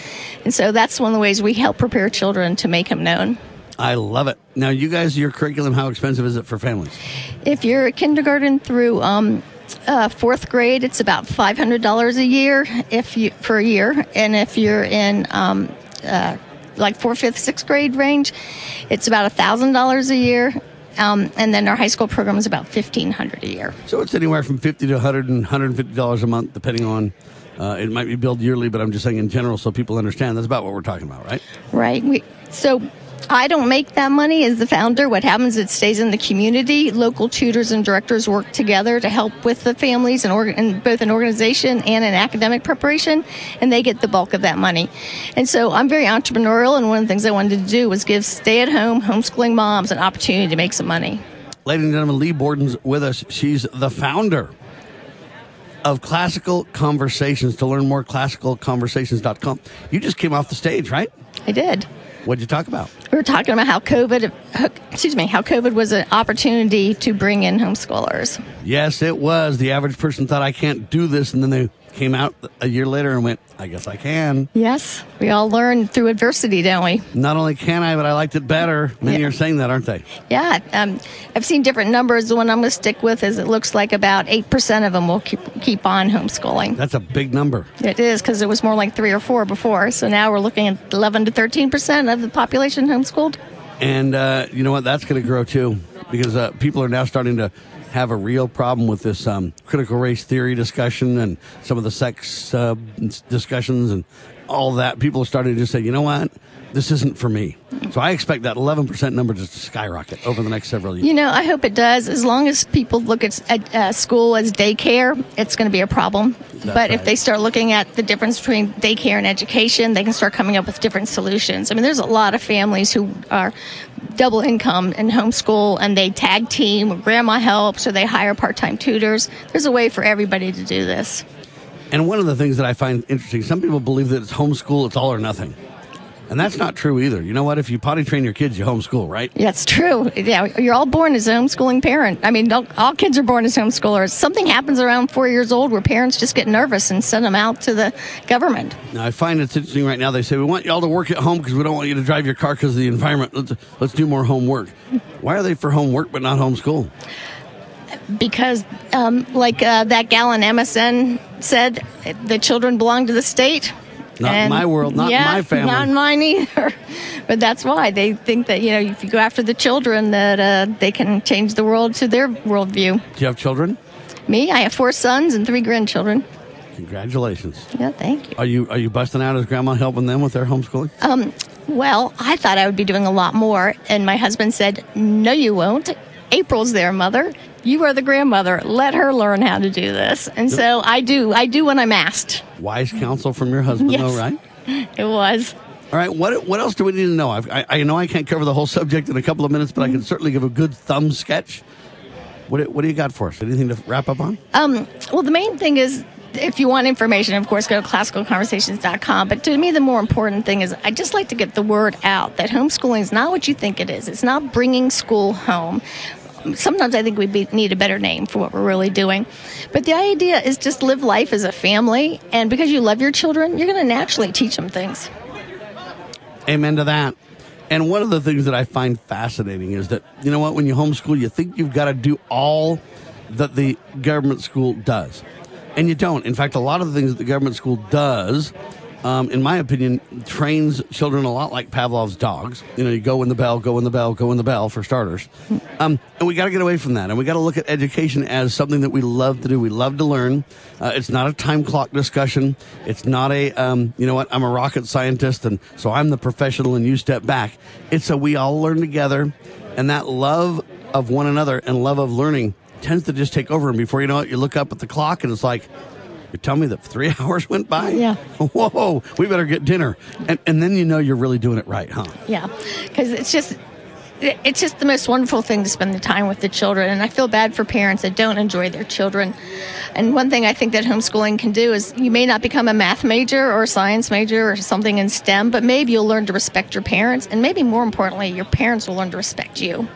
And so that's one of the ways we help prepare children to make Him known. I love it. Now, you guys, your curriculum, how expensive is it for families? If you're kindergarten through um, uh, fourth grade, it's about five hundred dollars a year if you a year, and if you're in um, uh, like fourth, fifth, sixth grade range, it's about thousand dollars a year. Um, and then our high school program is about fifteen hundred a year. So it's anywhere from fifty to 100 and 150 dollars a month, depending on. Uh, it might be billed yearly, but I'm just saying in general, so people understand. That's about what we're talking about, right? Right. We so I don't make that money as the founder. What happens, it stays in the community. Local tutors and directors work together to help with the families and, org- and both an organization and an academic preparation, and they get the bulk of that money. And so I'm very entrepreneurial, and one of the things I wanted to do was give stay at home homeschooling moms an opportunity to make some money. Ladies and gentlemen, Leigh Bortins with us. She's the founder of Classical Conversations. To learn more, classicalconversations.com. You just came off the stage, right? I did. What'd you talk about? We were talking about how COVID, excuse me, how COVID was an opportunity to bring in homeschoolers. Yes, it was. The average person thought I can't do this, and then they came out a year later and went, I guess I can. Yes, we all learn through adversity, don't we? Not only can I, but I liked it better. Many Yeah. are saying that, aren't they? Yeah, um, I've seen different numbers. The one I'm going to stick with is it looks like about 8% of them will keep, keep on homeschooling. That's a big number. It is because it was more like 3 or 4 before. So now we're looking at 11 to 13% of the population homeschooled. And uh, you know what? That's going to grow too, because uh, people are now starting to have a real problem with this um, critical race theory discussion and some of the sex uh, discussions and all that. People are starting to just say, you know what? This isn't for me. So I expect that 11% number just to skyrocket over the next several years. You know, I hope it does. As long as people look at, at uh, school as daycare, it's going to be a problem. but if they start looking at the difference between daycare and education, they can start coming up with different solutions. I mean, there's a lot of families who are double income and homeschool and they tag team, grandma helps, or they hire part time tutors. There's a way for everybody to do this. And one of the things that I find interesting, some people believe that it's homeschool, it's all or nothing. And that's not true either. You know what? If you potty train your kids, you homeschool, right? That's true. Yeah, you're all born as a homeschooling parent. I mean, don't- all kids are born as homeschoolers. Something happens around four years old where parents just get nervous and send them out to the government. Now, I find it's interesting right now. They say, we want y'all to work at home because we don't want you to drive your car because of the environment. Let's, let's do more homework. Why are they for homework but not homeschool? because, um, like uh, that gal on MSN said, the children belong to the state. Not in my world, not in yeah, my family. Not in mine either. But that's why they think that, you know, if you go after the children, that uh, they can change the world to their worldview. Do you have children? Me, I have four sons and three grandchildren. Congratulations. Yeah, thank you. Are you are you busting out as grandma helping them with their homeschooling? Um, well, I thought I would be doing a lot more, and my husband said, "No, you won't. April's there, mother. You are the grandmother. Let her learn how to do this." And so I do. I do when I'm asked. Wise counsel from your husband, Yes. though, right? It was. All right. What what else do we need to know? I've, I I know I can't cover the whole subject in a couple of minutes, but I can certainly give a good thumb sketch. What do- what do you got for us? Anything to wrap up on? Um, well, the main thing is, if you want information, of course, go to classicalconversations.com. But to me, the more important thing is, I just like to get the word out that homeschooling is not what you think it is. It's not bringing school home. Sometimes I think we be, need a better name for what we're really doing. But the idea is just live life as a family. And because you love your children, you're going to naturally teach them things. Amen to that. And one of the things that I find fascinating is that, you know what, when you homeschool, you think you've got to do all that the government school does. And you don't. In fact, a lot of the things that the government school does um, in my opinion, trains children a lot like Pavlov's dogs. You know, you go in the bell, go in the bell, go in the bell for starters. Um, and we got to get away from that. And we got to look at education as something that we love to do. We love to learn. Uh, it's not a time clock discussion. It's not a, um, you know what, I'm a rocket scientist and so I'm the professional and you step back. It's a we all learn together. And that love of one another and love of learning tends to just take over. And before you know it, you look up at the clock and it's like, you tell me that three hours went by? Yeah. Whoa, we better get dinner. And, and then you know you're really doing it right, huh? Yeah, because it's just it's just the most wonderful thing to spend the time with the children and i feel bad for parents that don't enjoy their children and one thing i think that homeschooling can do is you may not become a math major or a science major or something in stem but maybe you'll learn to respect your parents and maybe more importantly your parents will learn to respect you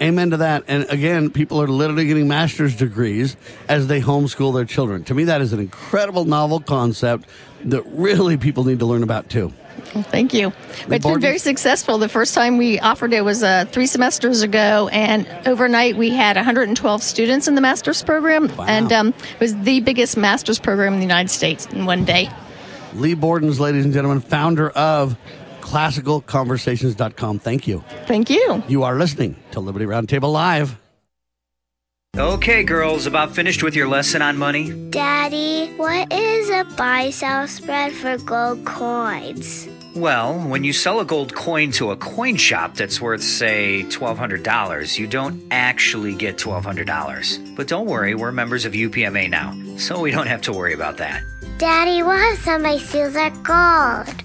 Amen to that. And again, people are literally getting master's degrees as they homeschool their children. To me, that is an incredible novel concept that really people need to learn about too. Well, thank you. It's been very successful. The first time we offered it was uh, three semesters ago, and overnight we had 112 students in the master's program, Wow. and um, it was the biggest master's program in the United States in one day. Leigh Bortins, ladies and gentlemen, founder of classicalconversations.com. Thank you. Thank you. You are listening to Liberty Roundtable Live. Okay, girls, about finished with your lesson on money? Daddy, what is a buy sell spread for gold coins? Well, when you sell a gold coin to a coin shop that's worth, say, $1,200, you don't actually get $1,200. But don't worry, we're members of UPMA now, so we don't have to worry about that. Daddy, what if somebody steals our gold?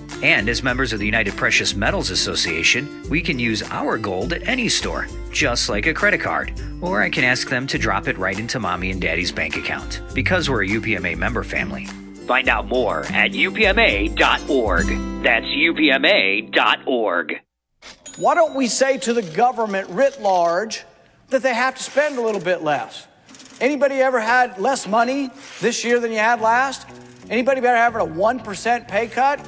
And as members of the United Precious Metals Association, we can use our gold at any store, just like a credit card. Or I can ask them to drop it right into mommy and daddy's bank account, because we're a UPMA member family. Find out more at upma.org. That's upma.org. Why don't we say to the government writ large that they have to spend a little bit less? Anybody ever had less money this year than you had last? Anybody ever having a 1% pay cut?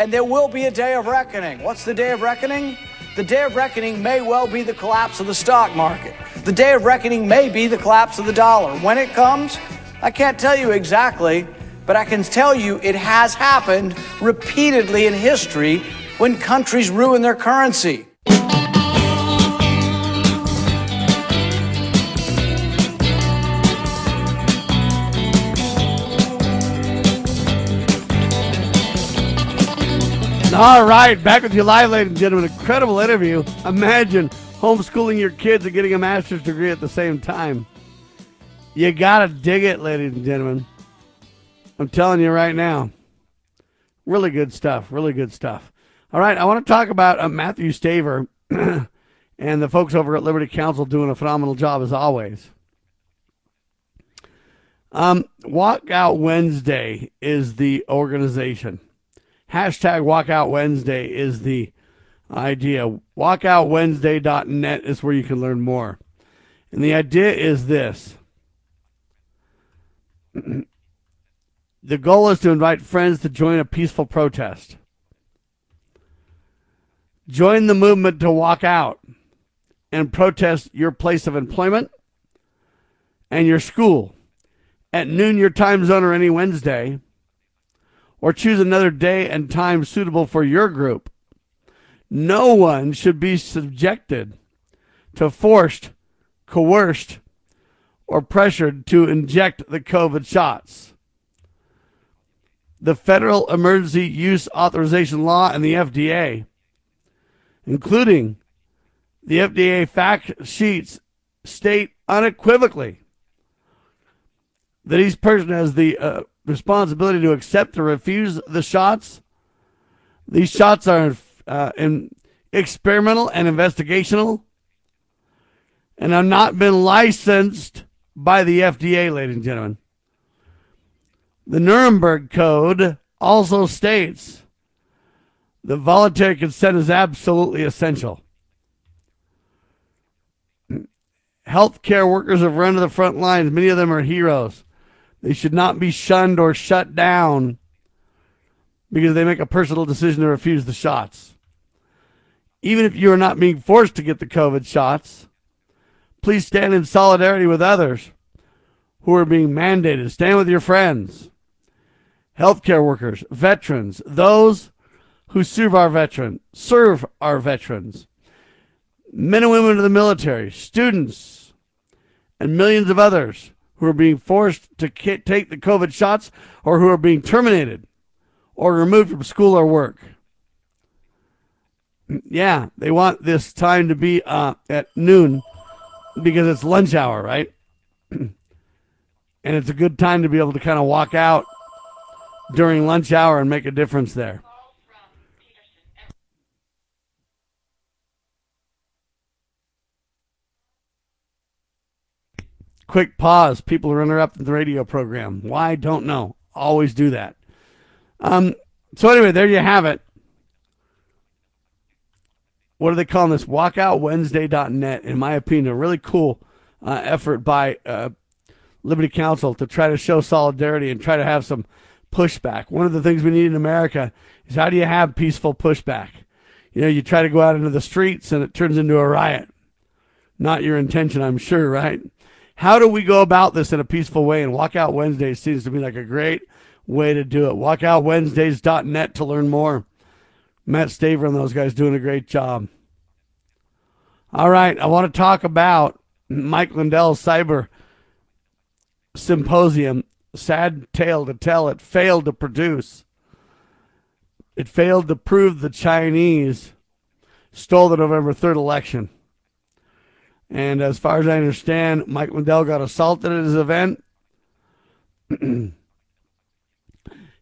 and there will be a day of reckoning. What's the day of reckoning? The day of reckoning may well be the collapse of the stock market. The day of reckoning may be the collapse of the dollar. When it comes, I can't tell you exactly, but I can tell you it has happened repeatedly in history when countries ruin their currency. All right, back with you live, ladies and gentlemen. Incredible interview. Imagine homeschooling your kids and getting a master's degree at the same time. You gotta dig it, ladies and gentlemen. I'm telling you right now. Really good stuff. Really good stuff. All right, I want to talk about uh, Mathew Staver and the folks over at Liberty Counsel doing a phenomenal job as always. Um, Walkout Wednesday is the organization. Hashtag Walkout Wednesday is the idea. WalkoutWednesday.net is where you can learn more. And the idea is this the goal is to invite friends to join a peaceful protest. Join the movement to walk out and protest your place of employment and your school at noon your time zone or any Wednesday or choose another day and time suitable for your group. No one should be subjected to forced, coerced, or pressured to inject the COVID shots. the Federal Emergency Use Authorization Law and the FDA, including the FDA fact sheets, state unequivocally that each person has the uh, responsibility to accept or refuse the shots. These shots are uh, in experimental and investigational and have not been licensed by the FDA, ladies and gentlemen. The Nuremberg Code also states that voluntary consent is absolutely essential. Healthcare workers have run to the front lines. Many of them are heroes. They should not be shunned or shut down because they make a personal decision to refuse the shots. Even if you are not being forced to get the COVID shots, please stand in solidarity with others who are being mandated. Stand with your friends, healthcare workers, veterans, those who serve our veterans, serve our veterans, men and women of the military, students, and millions of others who are being forced to take the COVID shots or who are being terminated or removed from school or work. Yeah, they want this time to be uh, at noon because it's lunch hour, right? and it's a good time to be able to kind of walk out during lunch hour and make a difference there. Quick pause. People are interrupting the radio program. Why? Don't know. Always do that. Um, so anyway, there you have it. What are they calling this? WalkoutWednesday.net. In my opinion, a really cool uh, effort by uh, Liberty Counsel to try to show solidarity and try to have some pushback. One of the things we need in America is how do you have peaceful pushback? You know, you try to go out into the streets and it turns into a riot. Not your intention, I'm sure, right? How do we go about this in a peaceful way? And Walkout Wednesday seems to be like a great way to do it. WalkoutWednesdays.net to learn more. Matt Staver and those guys doing a great job. All right, I want to talk about Mike Lindell's cyber symposium. Sad tale to tell, it failed to produce. It failed to prove the Chinese stole the November 3rd election. And as far as I understand, Mike Lindell got assaulted at his event. and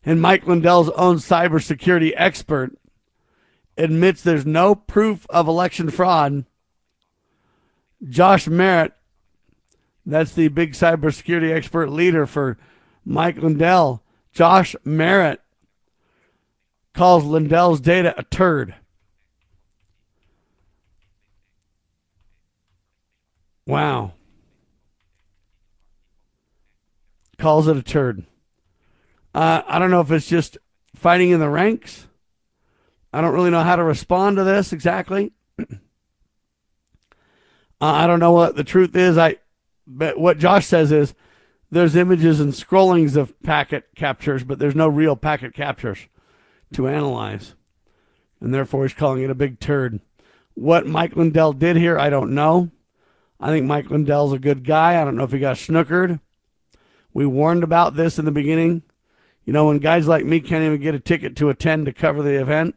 Mike Lindell's own cybersecurity expert admits there's no proof of election fraud. Josh Merritt, that's the big cybersecurity expert leader for Mike Lindell. Josh Merritt calls Lindell's data a turd. Wow. Calls it a turd. Uh, I don't know if it's just fighting in the ranks. I don't really know how to respond to this exactly. uh, I don't know what the truth is. I, but what Josh says is there's images and scrollings of packet captures, but there's no real packet captures to analyze, and therefore he's calling it a big turd. What Mike Lindell did here, I don't know. I think Mike Lindell's a good guy. I don't know if he got snookered. We warned about this in the beginning. You know, when guys like me can't even get a ticket to attend to cover the event,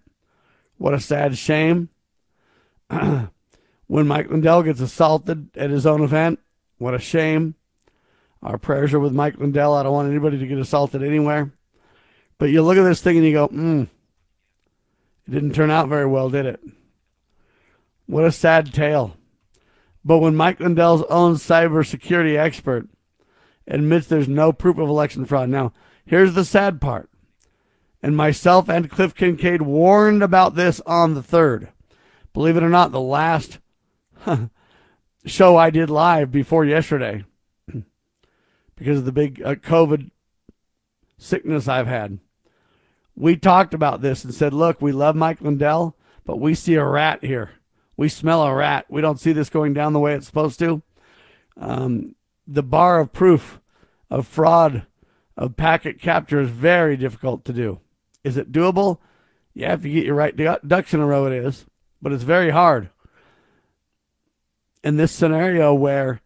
what a sad shame. when Mike Lindell gets assaulted at his own event, what a shame. Our prayers are with Mike Lindell. I don't want anybody to get assaulted anywhere. But you look at this thing and you go, hmm, it didn't turn out very well, did it? What a sad tale. But when Mike Lindell's own cybersecurity expert admits there's no proof of election fraud. Now, here's the sad part. And myself and Cliff Kincaid warned about this on the 3rd. Believe it or not, the last show I did live before yesterday because of the big uh, COVID sickness I've had. We talked about this and said, look, we love Mike Lindell, but we see a rat here. We smell a rat. We don't see this going down the way it's supposed to. Um, the bar of proof of fraud of packet capture is very difficult to do. Is it doable? Yeah, if you get your right ducks in a row, it is, but it's very hard. In this scenario where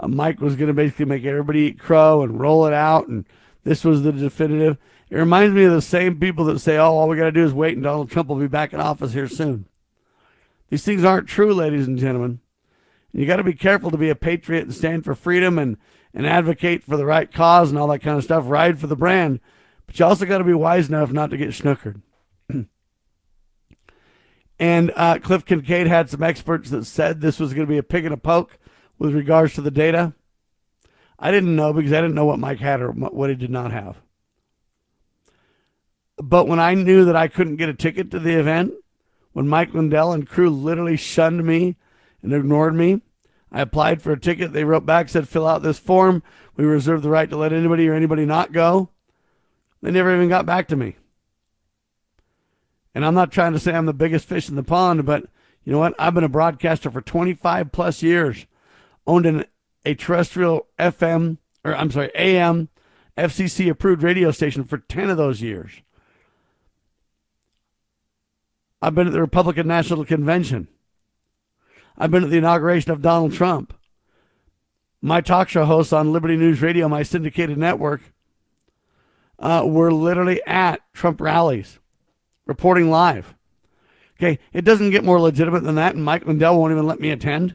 uh, Mike was going to basically make everybody eat crow and roll it out, and this was the definitive. It reminds me of the same people that say, oh, all we got to do is wait and Donald Trump will be back in office here soon. These things aren't true, ladies and gentlemen. You got to be careful to be a patriot and stand for freedom and, and advocate for the right cause and all that kind of stuff. Ride for the brand. But you also got to be wise enough not to get snookered. and uh, Cliff Kincaid had some experts that said this was going to be a pig and a poke with regards to the data. I didn't know because I didn't know what Mike had or what he did not have. But when I knew that I couldn't get a ticket to the event, when Mike Lindell and crew literally shunned me and ignored me, I applied for a ticket. They wrote back, said, fill out this form. We reserve the right to let anybody or anybody not go. They never even got back to me. And I'm not trying to say I'm the biggest fish in the pond, but you know what? I've been a broadcaster for 25 plus years, owned an, a terrestrial FM, or I'm sorry, AM, FCC approved radio station for 10 of those years. I've been at the Republican National Convention. I've been at the inauguration of Donald Trump. My talk show hosts on Liberty News Radio, my syndicated network, uh, were literally at Trump rallies, reporting live. Okay, it doesn't get more legitimate than that, and Mike Lindell won't even let me attend.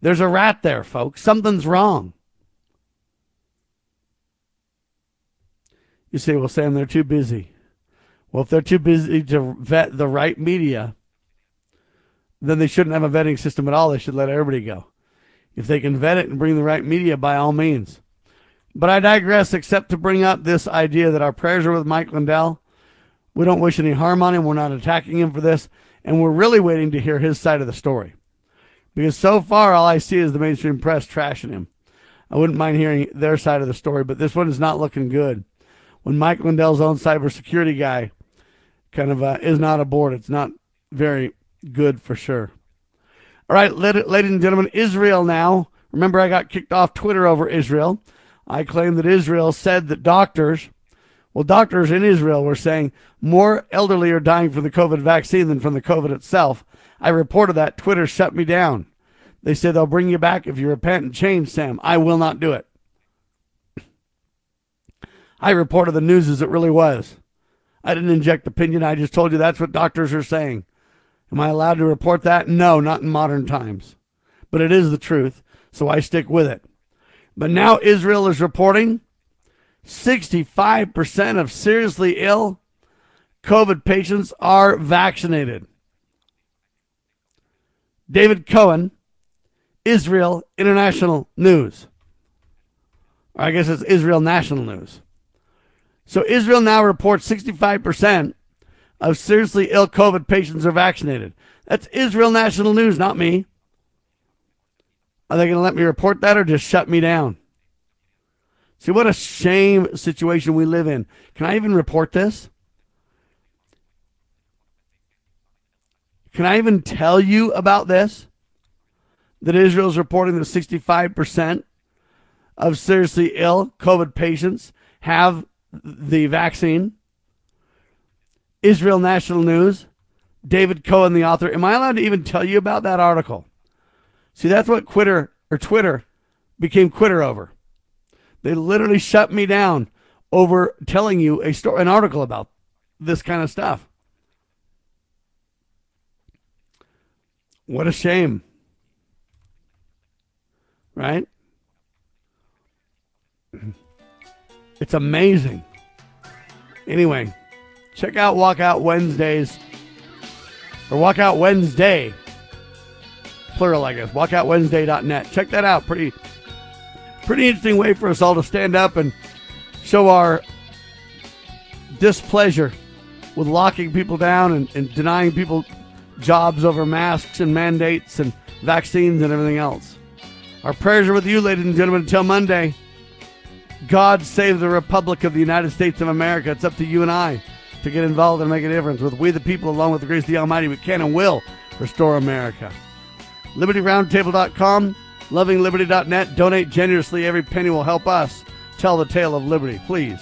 There's a rat there, folks. Something's wrong. You say, well, Sam, they're too busy. Well, if they're too busy to vet the right media, then they shouldn't have a vetting system at all. They should let everybody go. If they can vet it and bring the right media, by all means. But I digress, except to bring up this idea that our prayers are with Mike Lindell. We don't wish any harm on him. We're not attacking him for this. And we're really waiting to hear his side of the story. Because so far, all I see is the mainstream press trashing him. I wouldn't mind hearing their side of the story, but this one is not looking good. When Mike Lindell's own cybersecurity guy kind of uh, is not aboard. It's not very good for sure. All right, ladies and gentlemen, Israel now. Remember, I got kicked off Twitter over Israel. I claim that Israel said that doctors, well, doctors in Israel were saying more elderly are dying from the COVID vaccine than from the COVID itself. I reported that. Twitter shut me down. They said they'll bring you back if you repent and change, Sam. I will not do it. I reported the news as it really was. I didn't inject opinion. I just told you that's what doctors are saying. Am I allowed to report that? No, not in modern times. But it is the truth, so I stick with it. But now Israel is reporting 65% of seriously ill COVID patients are vaccinated. David Cohen, Israel International News. Or I guess it's Israel National News. So Israel now reports 65% of seriously ill COVID patients are vaccinated. That's Israel National News, not me. Are they going to let me report that or just shut me down? See, what a shame situation we live in. Can I even report this? Can I even tell you about this? That Israel's reporting that 65% of seriously ill COVID patients have the vaccine. Israel National News, David Cohen, the author. Am I allowed to even tell you about that article? See, that's what Twitter or Twitter became Quitter over. They literally shut me down over telling you a story, an article about this kind of stuff. What a shame. Right? It's amazing. Anyway, check out Walkout Wednesdays or Walkout Wednesday, plural, I guess. WalkoutWednesday.net. Check that out. Pretty, pretty interesting way for us all to stand up and show our displeasure with locking people down and, and denying people jobs over masks and mandates and vaccines and everything else. Our prayers are with you, ladies and gentlemen, until Monday. God save the Republic of the United States of America. It's up to you and I to get involved and make a difference. With we the people, along with the grace of the Almighty, we can and will restore America. LibertyRoundtable.com, lovingliberty.net. Donate generously. Every penny will help us tell the tale of liberty. Please.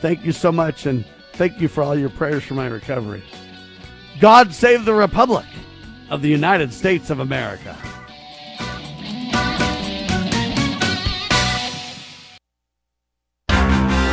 Thank you so much, and thank you for all your prayers for my recovery. God save the Republic of the United States of America.